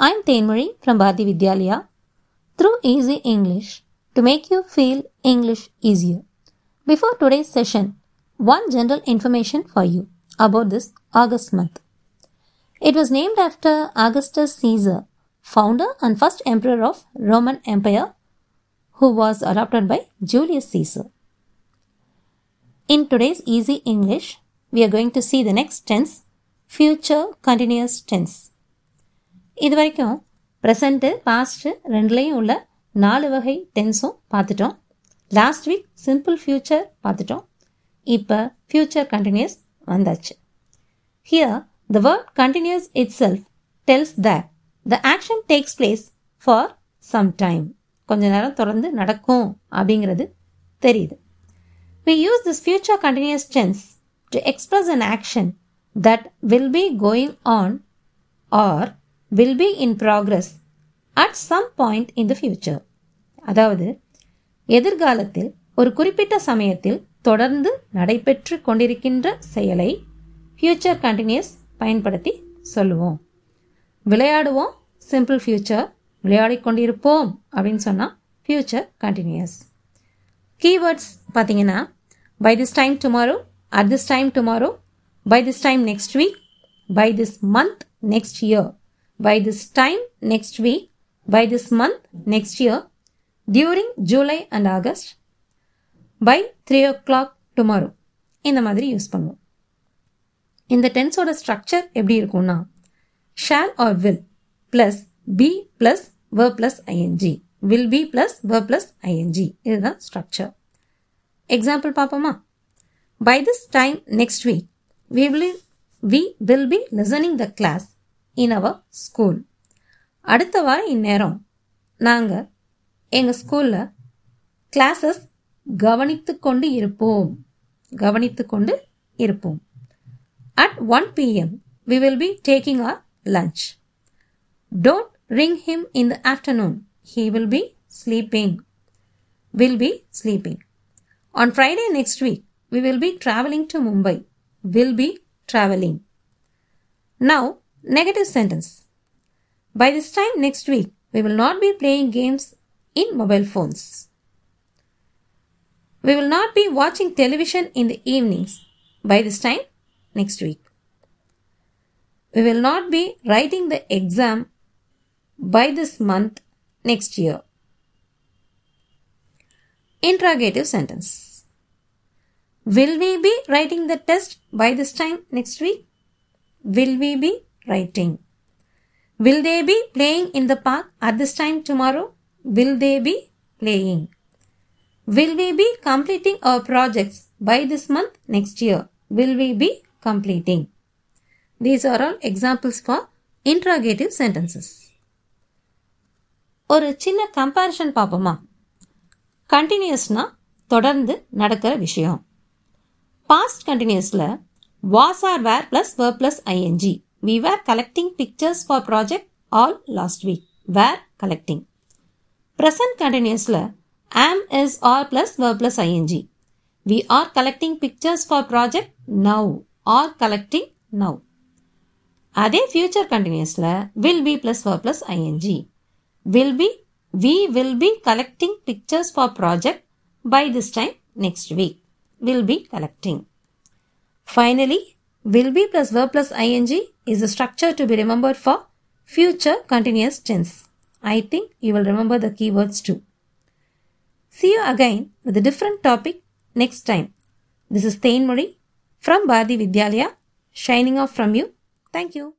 I am Tenmuri from Bharati Vidyalaya through Easy English to make you feel English easier. Before today's session, one general information for you about this August month. It was named after Augustus Caesar, founder and first emperor of Roman Empire, who was adopted by Julius Caesar. In today's easy English, we are going to see the next tense, future continuous tense. இது வரைக்கும் present passed ரெண்டுலேயும் உள்ள நாலு வகை டென்ஸும் பார்த்துட்டோம். Last week simple future பார்த்துட்டோம். இப்போ future continuous வந்தாச்சு. Here the word continuous itself tells that the action takes place for some time கொஞ்ச நேரம் தொடர்ந்து நடக்கும் அப்படிங்கிறது தெரியுது. We use this future continuous tense to express an action that will be going on or will be in progress at some point in the future. அதாவது எதிர்காலத்தில் ஒரு குறிப்பிட்ட சமயத்தில் தொடர்ந்து நடைபெற்று கொண்டிருக்கின்ற செயலை ஃபியூச்சர் கண்டினியூஸ் பயன்படுத்தி சொல்லுவோம் விளையாடுவோம் சிம்பிள் ஃபியூச்சர் விளையாடிக் கொண்டிருப்போம் அப்படின்னு சொன்னால் ஃபியூச்சர் கண்டினியூஸ் கீவேர்ட்ஸ் பார்த்தீங்கன்னா by this time tomorrow at this time tomorrow by this time next week by this month next year by this time next week by this month next year during July and August by three o'clock tomorrow இந்த மாதிரி use பண்ணுவோம். இந்த டென்ஸோட structure எப்படி இருக்கும்னா shall or will plus be plus V plus ING will be plus V plus ING இதுதான் structure example பார்ப்போமா? By this time next week we will we will be listening the class in our school அடுத்த வாரம் இந்நேரம் நாங்கள் எங்கள் ஸ்கூலில் classes கவனித்து கொண்டு இருப்போம். கவனித்து கொண்டு இருப்போம். At one PM we will be taking our lunch don't ring him in the afternoon he will be sleeping will be sleeping on Friday next week we will be travelling to Mumbai will be travelling now negative sentence. By this time next week, we will not be playing games in mobile phones. We will not be watching television in the evenings. By this time next week. We will not be writing the exam by this month next year. Interrogative sentence. Will we be writing the test by this time next week? Will we be writing? Will they be playing in the park at this time tomorrow? Will they be playing? Will we be completing our projects by this month next year? Will we be completing? These are all examples for interrogative sentences. ஒரு சின்ன comparison பார்ப்போமா கண்டினியூஸ்னா தொடர்ந்து நடக்கிற விஷயம் past கண்டினியூஸில் was or were plus verb plus ING we were collecting pictures for project all last week were collecting present கண்டினியூஸில் am is are plus verb plus ING we are collecting pictures for project now are collecting now அதே future கண்டினியூஸில் will be plus verb plus ING will be we will be collecting pictures for project by this time next week will be collecting finally will be plus verb plus ing is a structure to be remembered for future continuous tense. I think you will remember the keywords too. See you again with a different topic next time. This is Thainmuri from Bharati Vidyalaya shining off from you. Thank you